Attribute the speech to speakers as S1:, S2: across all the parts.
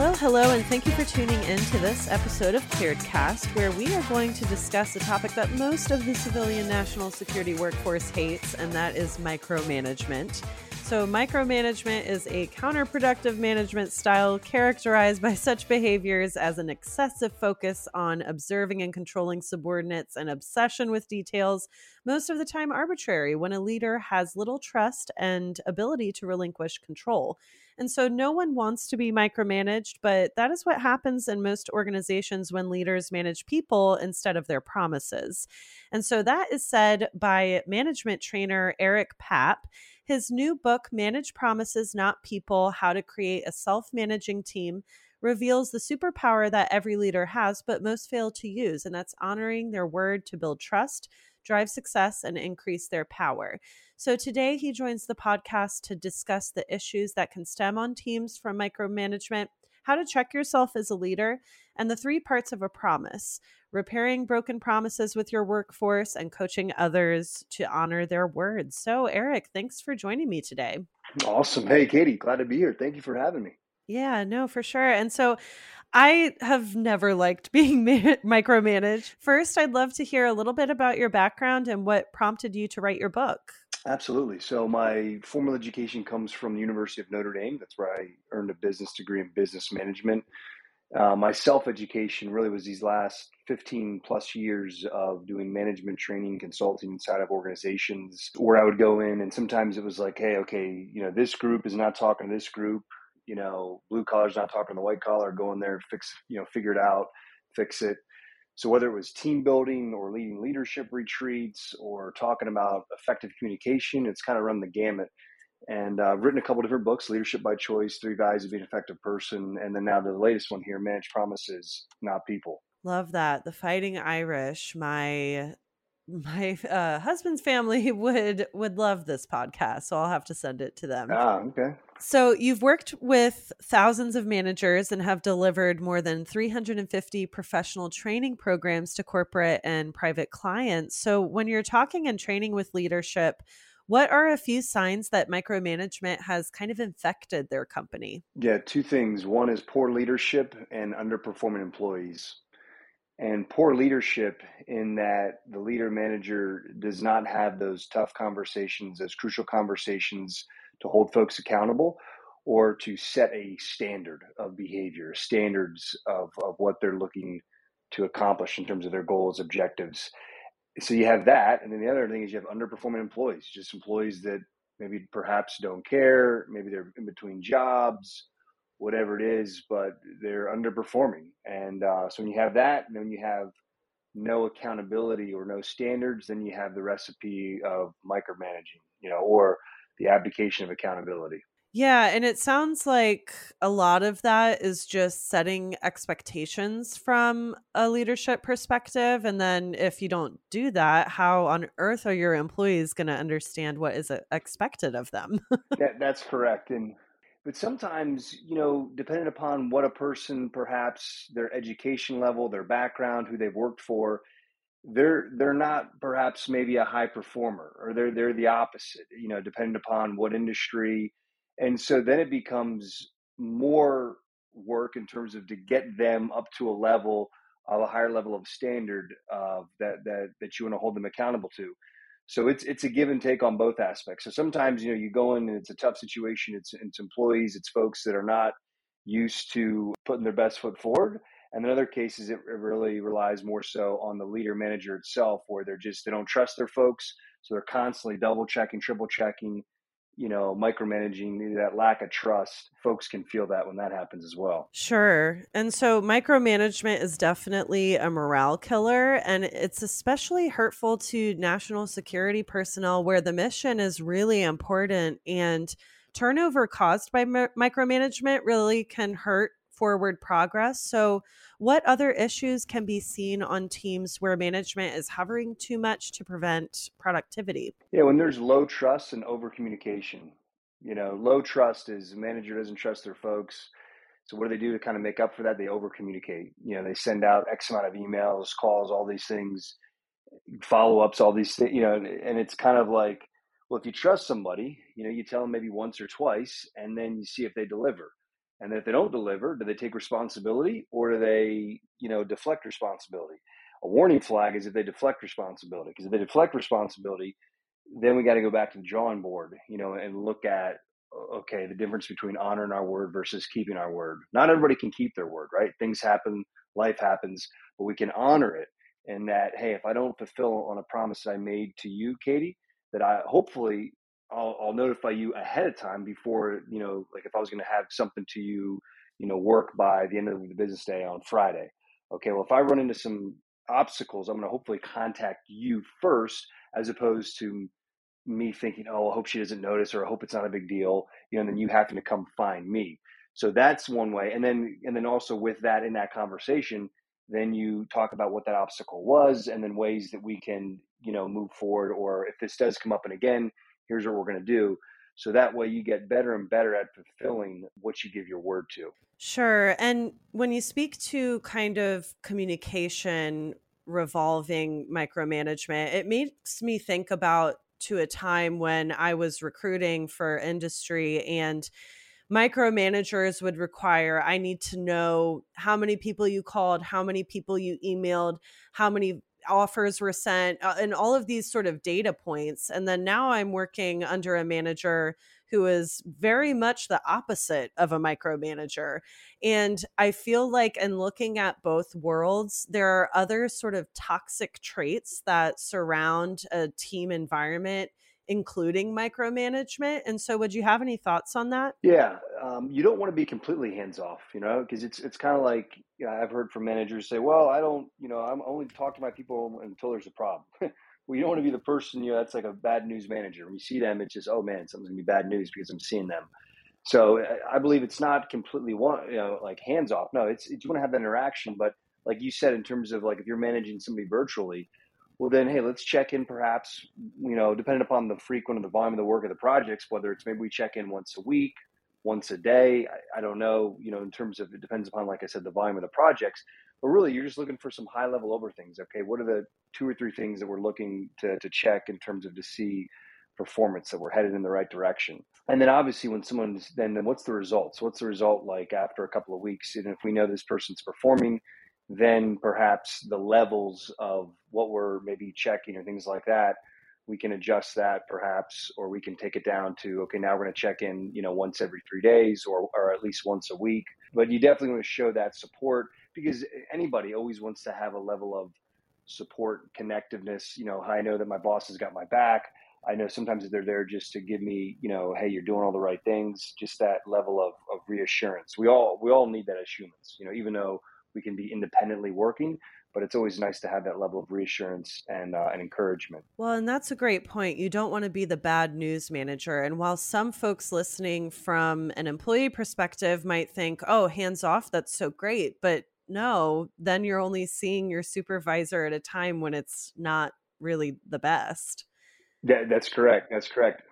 S1: Hello, hello, and thank you for tuning in to this episode of Clearedcast, where we are going to discuss a topic that most of the civilian national security workforce hates, and that is micromanagement. So, micromanagement is a counterproductive management style characterized by such behaviors as an excessive focus on observing and controlling subordinates and obsession with details, most of the time arbitrary, when a leader has little trust and ability to relinquish control. And so no one wants to be micromanaged, but that is what happens in most organizations when leaders manage people instead of their promises. And so that is said by management trainer Eric Papp. His new book, Manage Promises, Not People How to Create a Self Managing Team, reveals the superpower that every leader has, but most fail to use, and that's honoring their word to build trust, drive success, and increase their power. So today he joins the podcast to discuss the issues that can stem on teams from micromanagement, how to check yourself as a leader, and the three parts of a promise repairing broken promises with your workforce and coaching others to honor their words. So, Eric, thanks for joining me today.
S2: Awesome. Hey, Katie, glad to be here. Thank you for having me.
S1: Yeah, no, for sure. And so I have never liked being ma- micromanaged. First, I'd love to hear a little bit about your background and what prompted you to write your book.
S2: Absolutely. So my formal education comes from the University of Notre Dame. That's where I earned a business degree in business management. Uh, my self education really was these last 15 plus years of doing management training, consulting inside of organizations where I would go in and sometimes it was like, hey, okay, you know, this group is not talking to this group. You know, blue collar's not talking to the white collar, go in there, fix, you know, figure it out, fix it. So whether it was team building or leading leadership retreats or talking about effective communication, it's kind of run the gamut. And uh, I've written a couple different books: Leadership by Choice, Three Guides to Be an Effective Person, and then now the latest one here, Manage Promises, Not People.
S1: Love that. The Fighting Irish. My my uh, husband's family would would love this podcast, so I'll have to send it to them.
S2: Ah, okay.
S1: So you've worked with thousands of managers and have delivered more than 350 professional training programs to corporate and private clients. So when you're talking and training with leadership, what are a few signs that micromanagement has kind of infected their company?
S2: Yeah, two things. One is poor leadership and underperforming employees and poor leadership in that the leader manager does not have those tough conversations, those crucial conversations to hold folks accountable or to set a standard of behavior, standards of, of what they're looking to accomplish in terms of their goals, objectives. So you have that. And then the other thing is you have underperforming employees, just employees that maybe perhaps don't care, maybe they're in between jobs, whatever it is, but they're underperforming. And uh, so when you have that, and then you have no accountability or no standards, then you have the recipe of micromanaging, you know, or the abdication of accountability.
S1: Yeah, and it sounds like a lot of that is just setting expectations from a leadership perspective. And then if you don't do that, how on earth are your employees going to understand what is expected of them?
S2: that, that's correct. And but sometimes you know depending upon what a person perhaps their education level their background who they've worked for they're they're not perhaps maybe a high performer or they're they're the opposite you know depending upon what industry and so then it becomes more work in terms of to get them up to a level of a higher level of standard uh, that that that you want to hold them accountable to so it's it's a give and take on both aspects. So sometimes you know you go in and it's a tough situation. It's it's employees, it's folks that are not used to putting their best foot forward. And in other cases, it, really relies more so on the leader manager itself, where they're just they don't trust their folks, so they're constantly double checking, triple checking, you know, micromanaging, that lack of trust, folks can feel that when that happens as well.
S1: Sure. And so micromanagement is definitely a morale killer. And it's especially hurtful to national security personnel where the mission is really important. And turnover caused by micromanagement really can hurt forward progress. So, what other issues can be seen on teams where management is hovering too much to prevent productivity?
S2: Yeah, when there's low trust and over communication. You know, low trust is manager doesn't trust their folks. So what do they do to kind of make up for that? They over communicate. You know, they send out X amount of emails, calls, all these things, follow ups, all these things. You know, and it's kind of like, well, if you trust somebody, you know, you tell them maybe once or twice, and then you see if they deliver. And if they don't deliver, do they take responsibility or do they, you know, deflect responsibility? A warning flag is if they deflect responsibility, because if they deflect responsibility, then we got to go back to the drawing board, you know, and look at okay, the difference between honoring our word versus keeping our word. Not everybody can keep their word, right? Things happen, life happens, but we can honor it. And that, hey, if I don't fulfill on a promise I made to you, Katie, that I hopefully I'll, I'll notify you ahead of time before, you know, like if I was going to have something to you, you know, work by the end of the business day on Friday. Okay, well, if I run into some obstacles, I'm going to hopefully contact you first as opposed to me thinking, oh, I hope she doesn't notice or I hope it's not a big deal, you know, and then you having to come find me. So that's one way. And then and then also with that in that conversation, then you talk about what that obstacle was and then ways that we can, you know, move forward or if this does come up and again, here's what we're going to do. So that way you get better and better at fulfilling what you give your word to.
S1: Sure. And when you speak to kind of communication revolving micromanagement, it makes me think about to a time when I was recruiting for industry and micromanagers would require I need to know how many people you called, how many people you emailed, how many offers were sent, uh, and all of these sort of data points. And then now I'm working under a manager who is very much the opposite of a micromanager. And I feel like, in looking at both worlds, there are other sort of toxic traits that surround a team environment including micromanagement. And so, would you have any thoughts on that?
S2: Yeah, um, you don't want to be completely hands off, you know, because it's it's kind of like you know, I've heard from managers say, "Well, I don't, you know, I'm only talk to my people until there's a problem." well, you don't want to be the person, you know, that's like a bad news manager. When you see them, it's just, oh man, something's gonna be bad news because I'm seeing them. So I believe it's not completely one, you know, like hands off. No, it's, it's you want to have that interaction, but like you said, in terms of like if you're managing somebody virtually, well then hey let's check in perhaps you know depending upon the frequent of the volume of the work of the projects whether it's maybe we check in once a week once a day I, I, don't know you know in terms of it depends upon like i said the volume of the projects. But really you're just looking for some high level over things okay? What are the two or three things that we're looking to, to check in terms of to see performance that we're headed in the right direction? And then obviously when someone's then, then what's the results? What's the result like after a couple of weeks? And if we know this person's performing then perhaps the levels of what we're maybe checking or things like that we can adjust that perhaps or we can take it down to okay now we're going to check in you know once every three days or, or at least once a week. But you definitely want to show that support because anybody always wants to have a level of support connectiveness you know i know that my boss has got my back. I know sometimes they're there just to give me you know hey you're doing all the right things just that level of, of reassurance. We all we all need that as humans you know even though we can be independently working but it's always nice to have that level of reassurance and, uh, and encouragement.
S1: Well, and that's a great point. You don't want to be the bad news manager. And while some folks listening from an employee perspective might think, oh, hands off, that's so great. But no, then you're only seeing your supervisor at a time when it's not really the best.
S2: Yeah, that's correct. That's correct.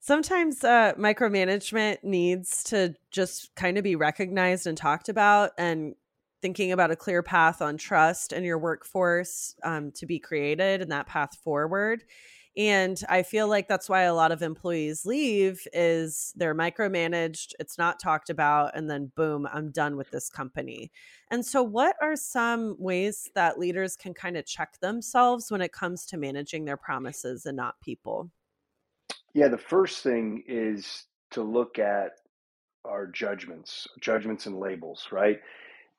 S1: Sometimes uh, micromanagement needs to just kind of be recognized and talked about. And thinking about a clear path on trust in your workforce um, to be created and that path forward. And i feel like that's why a lot of employees leave is they're micromanaged it's not talked about and then boom i'm done with this company. And so what are some ways that leaders can kind of check themselves when it comes to managing their promises and not people?
S2: Yeah the first thing is to look at our judgments judgments and labels right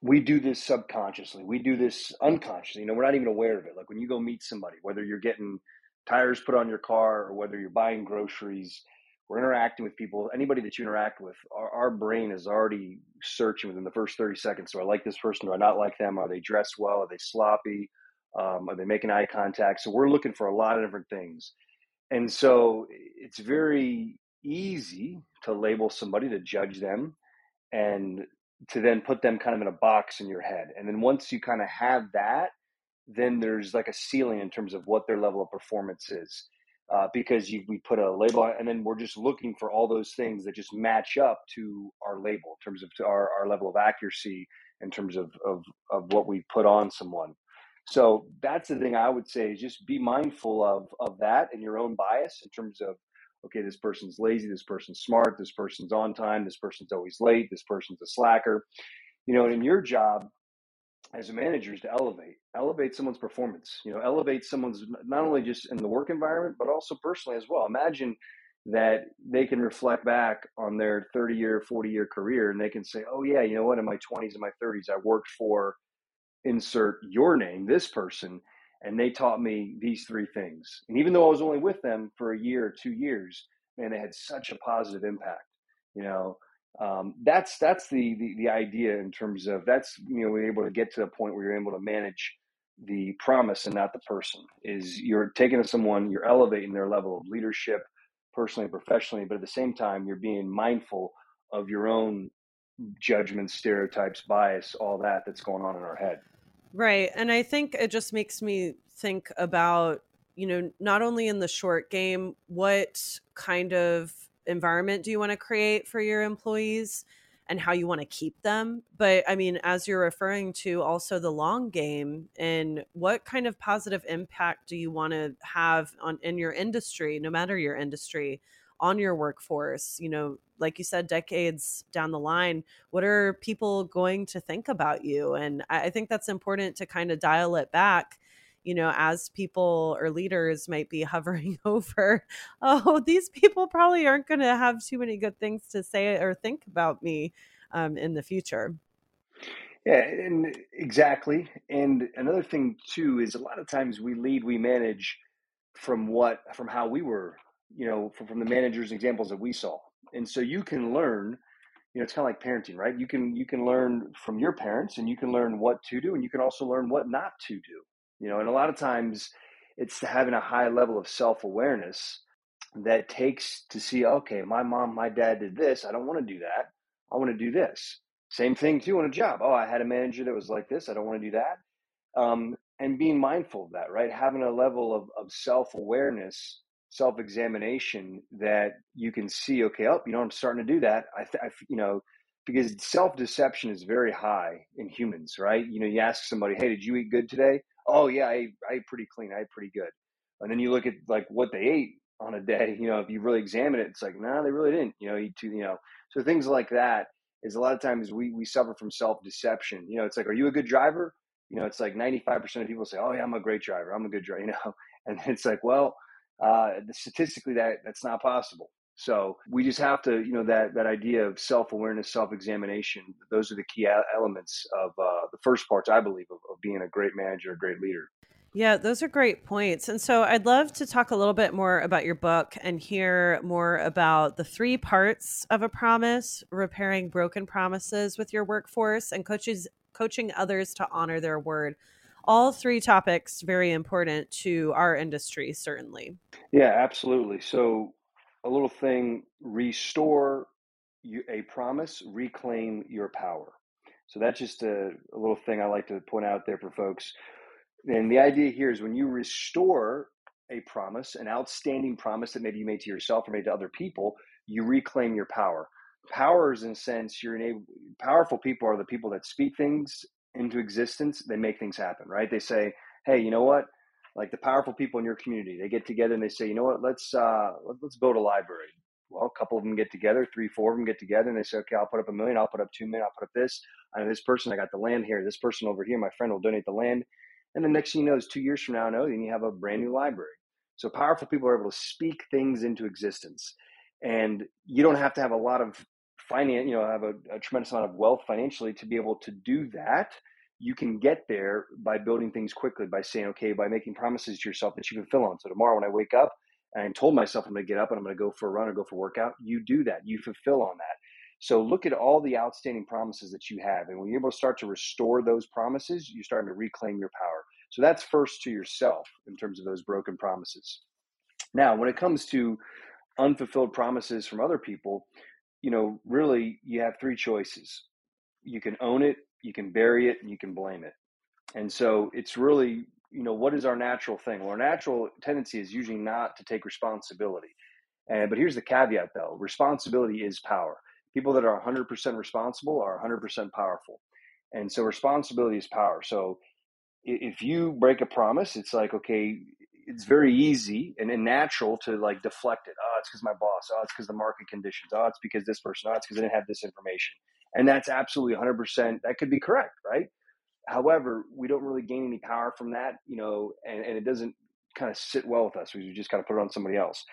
S2: we do this subconsciously. We do this unconsciously. You know, we're not even aware of it. Like when you go meet somebody, whether you're getting tires put on your car or whether you're buying groceries, we're interacting with people. Anybody that you interact with, our, our brain is already searching within the first 30 seconds. Do I like this person? Do I not like them? Are they dressed well? Are they sloppy? Um, are they making eye contact? So we're looking for a lot of different things. And so it's very easy to label somebody, to judge them. And to then put them kind of in a box in your head. And then once you kind of have that, then there's like a ceiling in terms of what their level of performance is. Uh, because you, we put a label on, and then we're just looking for all those things that just match up to our label in terms of our, our level of accuracy in terms of, of, of what we put on someone. So that's the thing I would say is just be mindful of, of that and your own bias in terms of okay, this person's lazy, this person's smart, this person's on time, this person's always late, this person's a slacker. You know, in your job as a manager is to elevate, elevate someone's performance, you know, elevate someone's not only just in the work environment, but also personally as well. Imagine that they can reflect back on their 30 year, 40 year career and they can say, oh, yeah, you know what, in my 20s and my 30s, I worked for insert your name, this person, and they taught me these three things. And even though I was only with them for a year or two years, man, they had such a positive impact. You know, um, that's that's the, the, the idea in terms of that's you know we're able to get to the point where you're able to manage the promise and not the person. Is you're taking someone, you're elevating their level of leadership, personally and professionally, but at the same time, you're being mindful of your own judgments, stereotypes, bias, all that that's going on in our head.
S1: Right. And I think it just makes me think about, you know, not only in the short game, what kind of environment do you want to create for your employees and how you want to keep them? But I mean, as you're referring to also the long game and what kind of positive impact do you want to have on in your industry, no matter your industry? On your workforce you know like you said decades down the line what are people going to think about you? And i think that's important to kind of dial it back you know as people or leaders might be hovering over oh these people probably aren't going to have too many good things to say or think about me um, in the future.
S2: Yeah and exactly and another thing too is a lot of times we lead we manage from what from how we were you know, from, from the managers examples that we saw. And so you can learn, you know, it's kind of like parenting, right? You can you can learn from your parents and you can learn what to do and you can also learn what not to do. You know, and a lot of times it's having a high level of self-awareness that takes to see, okay, my mom, my dad did this. I don't want to do that. I want to do this. Same thing too on a job. Oh, I had a manager that was like this. I don't want to do that. Um, and being mindful of that, right? Having a level of, of self awareness self examination that you can see, okay, oh, you know, I'm starting to do that. I, th- I you know, because self deception is very high in humans, right? You know, you ask somebody, hey, did you eat good today? Oh, yeah, I, I ate pretty clean. I ate pretty good. And then you look at like what they ate on a day, you know, if you really examine it, it's like, no, nah, they really didn't, you know, eat too, you know, so things like that is a lot of times we, we suffer from self deception. You know, it's like, are you a good driver? You know, it's like 95% of people say, oh, yeah, I'm a great driver. I'm a good driver, you know, and it's like, well, uh, statistically that that's not possible. So we just have to, you know, that that idea of self awareness, self examination. Those are the key elements of uh, the first parts, I believe, of, of being a great manager, a great leader.
S1: Yeah, those are great points. And so I'd love to talk a little bit more about your book and hear more about the three parts of a promise, repairing broken promises with your workforce, and coaches coaching others to honor their word all three topics very important to our industry certainly.
S2: Yeah absolutely. So a little thing restore a promise reclaim your power. So that's just a, a little thing i like to point out there for folks. And the idea here is when you restore a promise an outstanding promise that maybe you made to yourself or made to other people you reclaim your power. Powers in a sense you're enabled powerful people are the people that speak things into existence, they make things happen, right? They say, hey, you know what? Like the powerful people in your community, they get together and they say, you know what? Let's uh, let's build a library. Well, a couple of them get together, three, four of them get together, and they say, okay, I'll put up a million, I'll put up two million, I'll put up this. I know this person, I got the land here. This person over here, my friend will donate the land. And the next thing you know is two years from now, no, then you have a brand new library. So powerful people are able to speak things into existence. And you don't have to have a lot of finance, you know, have a, a, tremendous amount of wealth financially to be able to do that. You can get there by building things quickly, by saying, okay, by making promises to yourself that you can fill on. So tomorrow when I wake up and told myself I'm going to get up and I'm going to go for a run or go for a workout, you do that. You fulfill on that. So look at all the outstanding promises that you have. And when you're able to start to restore those promises, you're starting to reclaim your power. So that's first to yourself in terms of those broken promises. Now, when it comes to unfulfilled promises from other people, you know, really you have three choices. you can own it, you can bury it, and you can blame it. And so it's really, you know, what is our natural thing? Well, our natural tendency is usually not to take responsibility. And but here's the caveat though: responsibility is power. People that are 100% responsible are 100% powerful. And so responsibility is power. So if you break a promise, it's like, okay, it's very easy and, and natural to like deflect it. Oh, it's because my boss. Oh, it's because the market conditions. Oh, it's because this person. Oh, it's because I didn't have this information. And that's absolutely 100%. That could be correct, right? However, we don't really gain any power from that, you know, and, and it doesn't kind of sit well with us. We just kind of put it on somebody else.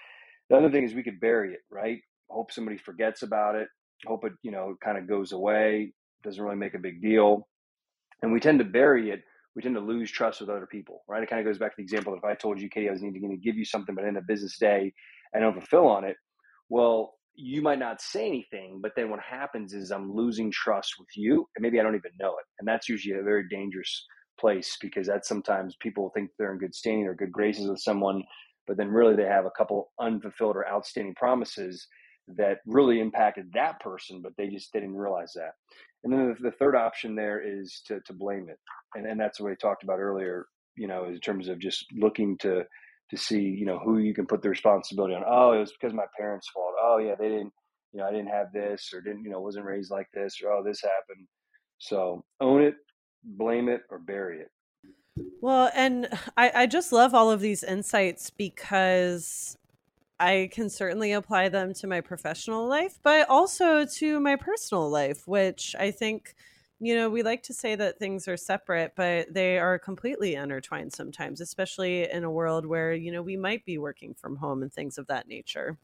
S2: The other thing is we could bury it, right? Hope somebody forgets about it. Hope it, you know, kind of goes away. Doesn't really make a big deal. And we tend to bury it we tend to lose trust with other people, right? It kind of goes back to the example that if I told you, Katie, I was going to give you something, but in a business day, I don't fulfill on it. Well, you might not say anything, but then what happens is I'm losing trust with you, and maybe I don't even know it. And that's usually a very dangerous place because that's sometimes people think they're in good standing or good graces with someone, but then really they have a couple unfulfilled or outstanding promises that really impacted that person, but they just didn't realize that. And then the, third option there is to, to blame it. And, and that's what we talked about earlier, you know, in terms of just looking to, to see, you know, who you can put the responsibility on. Oh, it was because my parents' fault. Oh yeah, they didn't, you know, I didn't have this or didn't, you know, wasn't raised like this or, oh, this happened. So own it, blame it or bury it.
S1: Well, and I, I just love all of these insights because I can certainly apply them to my professional life, but also to my personal life, which I think, you know, we like to say that things are separate, but they are completely intertwined sometimes, especially in a world where, you know, we might be working from home and things of that nature.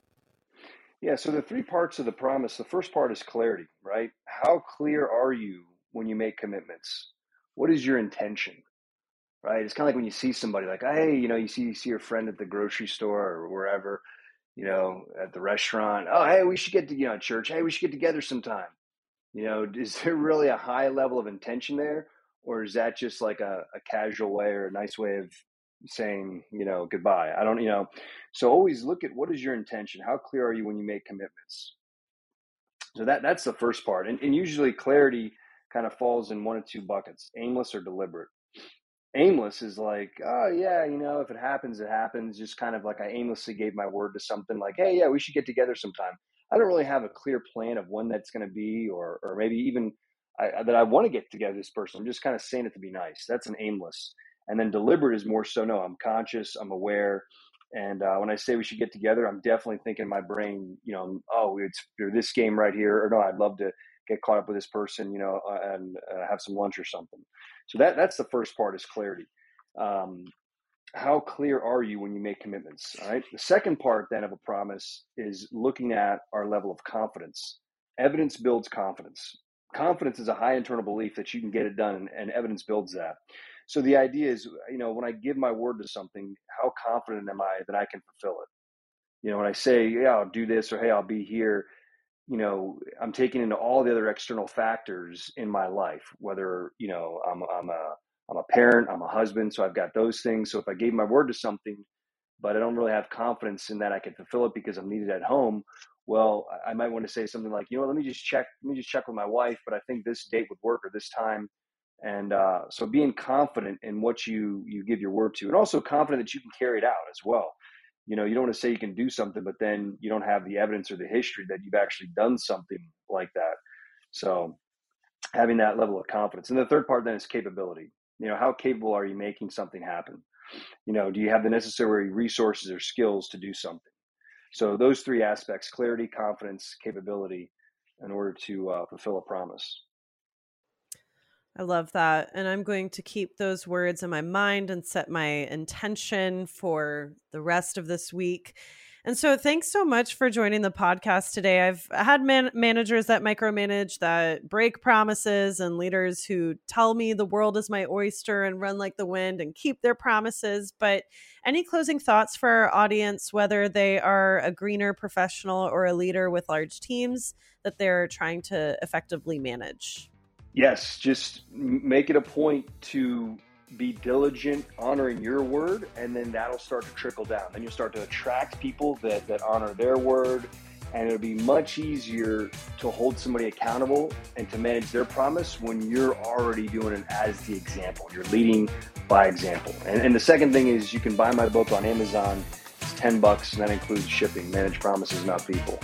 S2: Yeah, so the three parts of the promise the first part is clarity, right? How clear are you when you make commitments? What is your intention? Right? It's kind of like when you see somebody like, hey, you know, you see you see your friend at the grocery store or wherever, you know, at the restaurant. Oh, hey, we should get to, you know, church. Hey, we should get together sometime. You know, is there really a high level of intention there? Or is that just like a, a casual way or a nice way of saying, you know, goodbye? I don't, you know. So always look at what is your intention? How clear are you when you make commitments? So that that's the first part. And, and usually clarity kind of falls in one of two buckets aimless or deliberate aimless is like, oh yeah, you know, if it happens, it happens. Just kind of like I aimlessly gave my word to something like, hey, yeah, we should get together sometime. I don't really have a clear plan of when that's going to be, or or maybe even I, that I want to get together this person. I'm just kind of saying it to be nice. That's an aimless. And then deliberate is more so. No, I'm conscious. I'm aware. And uh, when I say we should get together, I'm definitely thinking in my brain, you know, oh, it's this game right here, or no, I'd love to get caught up with this person, you know, uh, and uh, have some lunch or something. So that that's the first part is clarity. Um, how clear are you when you make commitments? All right. The second part then of a promise is looking at our level of confidence. Evidence builds confidence. Confidence is a high internal belief that you can get it done, and evidence builds that. So the idea is, you know, when I give my word to something, how confident am I that I can fulfill it? You know, when I say, yeah, I'll do this, or hey, I'll be here, you know i'm taking into all the other external factors in my life whether you know i'm i'm a i'm a parent i'm a husband so i've got those things. So if i gave my word to something but i don't really have confidence in that i can fulfill it because i'm needed at home well i might want to say something like you know let me just check let me just check with my wife but i think this date would work or this time. And uh, so being confident in what you you give your word to and also confident that you can carry it out as well you know, you don't want to say you can do something, but then you don't have the evidence or the history that you've actually done something like that. So having that level of confidence. And the third part then is capability. You know, how capable are you making something happen? You know, do you have the necessary resources or skills to do something? So those three aspects, clarity, confidence, capability, in order to uh, fulfill a promise.
S1: I love that. And I'm going to keep those words in my mind and set my intention for the rest of this week. And so, thanks so much for joining the podcast today. I've had man- managers that micromanage, that break promises, and leaders who tell me the world is my oyster and run like the wind and keep their promises. But any closing thoughts for our audience, whether they are a greener professional or a leader with large teams that they're trying to effectively manage?
S2: Yes, just make it a point to be diligent, honoring your word, and then that'll start to trickle down. Then you'll start to attract people that, that honor their word, And it'll be much easier to hold somebody accountable and to manage their promise when you're already doing it as the example. You're leading by example. And, and the second thing is you can buy my book on Amazon. It's 10 bucks and that includes shipping. Manage promises, not people.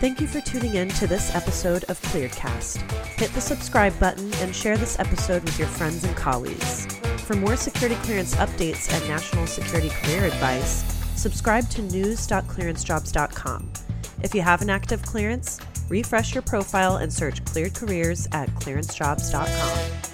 S1: Thank you for tuning in to this episode of ClearedCast. Hit the subscribe button and share this episode with your friends and colleagues. For more security clearance updates and national security career advice, subscribe to news.clearancejobs.com. If you have an active clearance, refresh your profile and search cleared careers at clearancejobs.com.